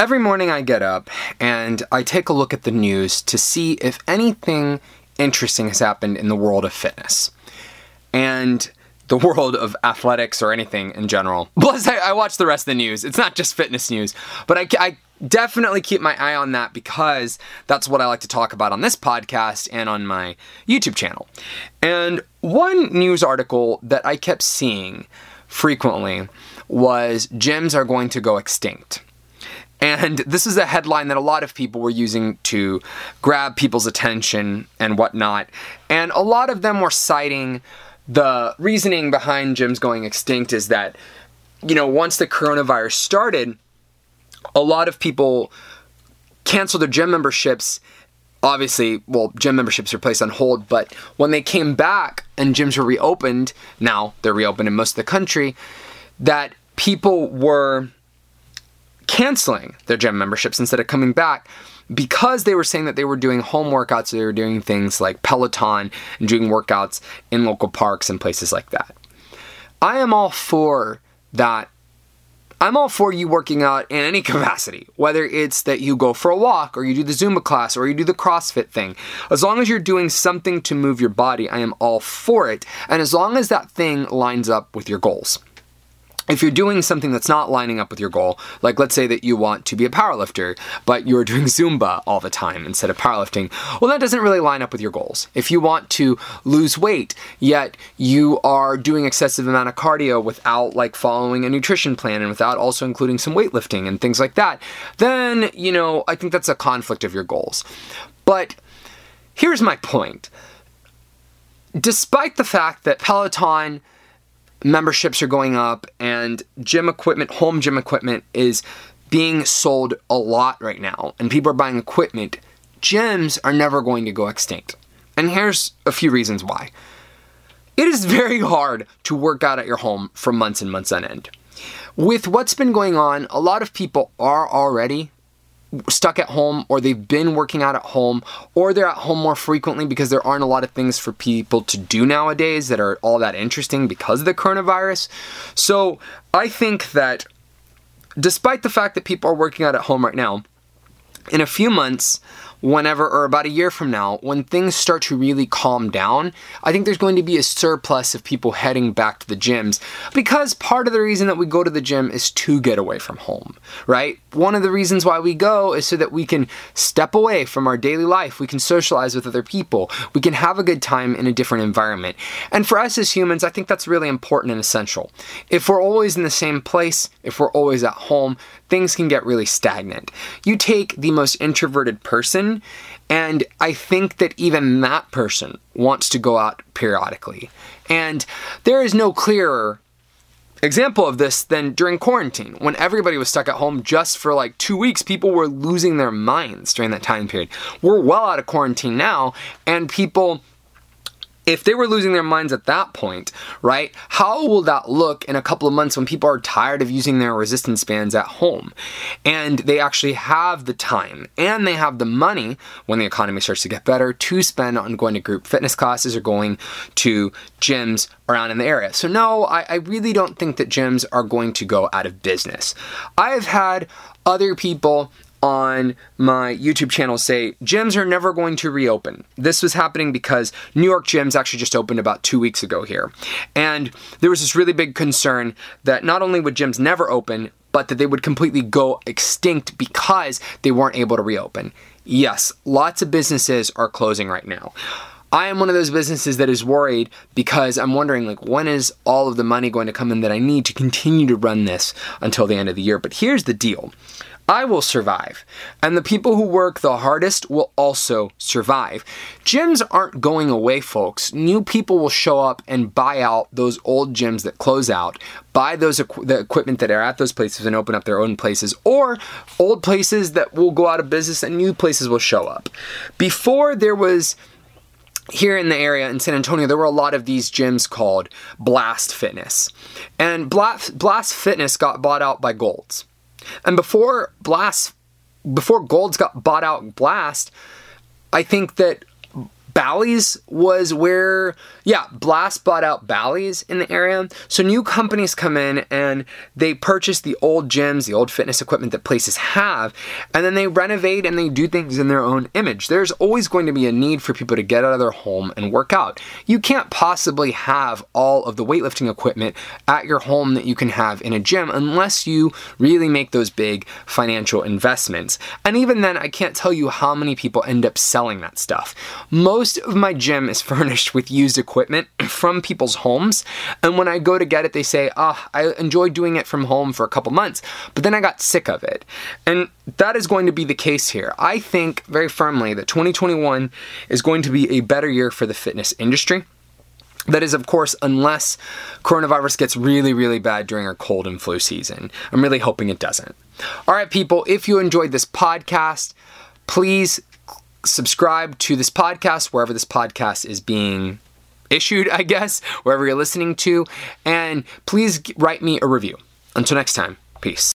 Every morning I get up and I take a look at the news to see if anything interesting has happened in the world of fitness and the world of athletics or anything in general. Plus, I, I watch the rest of the news. It's not just fitness news, but I, I definitely keep my eye on that because that's what I like to talk about on this podcast and on my YouTube channel. And one news article that I kept seeing frequently was gyms are going to go extinct. And this is a headline that a lot of people were using to grab people's attention and whatnot. And a lot of them were citing the reasoning behind gyms going extinct is that, you know, once the coronavirus started, a lot of people canceled their gym memberships. Obviously, well, gym memberships are placed on hold, but when they came back and gyms were reopened, now they're reopened in most of the country, that people were canceling their gym memberships instead of coming back because they were saying that they were doing home workouts, they were doing things like Peloton and doing workouts in local parks and places like that. I am all for that. I'm all for you working out in any capacity, whether it's that you go for a walk or you do the Zumba class or you do the CrossFit thing. As long as you're doing something to move your body, I am all for it. And as long as that thing lines up with your goals if you're doing something that's not lining up with your goal, like let's say that you want to be a powerlifter, but you're doing Zumba all the time instead of powerlifting, well, that doesn't really line up with your goals. If you want to lose weight, yet you are doing excessive amount of cardio without like following a nutrition plan and without also including some weightlifting and things like that, then, you know, I think that's a conflict of your goals. But here's my point. Despite the fact that Peloton memberships are going up and gym equipment, home gym equipment is being sold a lot right now and people are buying equipment, gyms are never going to go extinct. And here's a few reasons why. It is very hard to work out at your home for months and months on end. With what's been going on, a lot of people are already stuck at home or they've been working out at home or they're at home more frequently because there aren't a lot of things for people to do nowadays that are all that interesting because of the coronavirus. So I think that despite the fact that people are working out at home right now, in a few months, whenever, or about a year from now, when things start to really calm down, I think there's going to be a surplus of people heading back to the gyms because part of the reason that we go to the gym is to get away from home, right? One of the reasons why we go is so that we can step away from our daily life, we can socialize with other people, we can have a good time in a different environment. And for us as humans, I think that's really important and essential. If we're always in the same place, if we're always at home, things can get really stagnant. You take the most introverted person, and I think that even that person wants to go out periodically. And there is no clearer example of this then during quarantine when everybody was stuck at home just for like two weeks people were losing their minds during that time period. We're well out of quarantine now and people if they were losing their minds at that point, right, how will that look in a couple of months when people are tired of using their resistance bands at home and they actually have the time and they have the money when the economy starts to get better to spend on going to group fitness classes or going to gyms around in the area? So, no, I, I really don't think that gyms are going to go out of business. I've had other people on my YouTube channel say gyms are never going to reopen. This was happening because New York gyms actually just opened about two weeks ago here. And there was this really big concern that not only would gyms never open, but that they would completely go extinct because they weren't able to reopen. Yes, lots of businesses are closing right now. I am one of those businesses that is worried because I'm wondering like when is all of the money going to come in that I need to continue to run this until the end of the year. But here's the deal. I will survive. And the people who work the hardest will also survive. Gyms aren't going away, folks. New people will show up and buy out those old gyms that close out, buy those the equipment that are at those places and open up their own places, or old places that will go out of business and new places will show up. Before there was here in the area in San Antonio, there were a lot of these gyms called Blast Fitness. And Blast, Blast Fitness got bought out by Golds. And before Blast, before Golds got bought out Blast, I think that Bally's was where, yeah, Blast bought out Bally's in the area. So new companies come in and they purchase the old gyms, the old fitness equipment that places have, and then they renovate and they do things in their own image. There's always going to be a need for people to get out of their home and work out. You can't possibly have all of the weightlifting equipment at your home that you can have in a gym unless you really make those big financial investments. And even then, I can't tell you how many people end up selling that stuff. Most of my gym is furnished with used equipment from people's homes, and when I go to get it, they say, "Ah, oh, I enjoyed doing it from home for a couple months, but then I got sick of it." And that is going to be the case here. I think very firmly that 2021 is going to be a better year for the fitness industry. That is, of course, unless coronavirus gets really, really bad during our cold and flu season. I'm really hoping it doesn't. All right, people, if you enjoyed this podcast, please subscribe to this podcast wherever this podcast is being issued, I guess, wherever you're listening to, and please write me a review. Until next time, peace.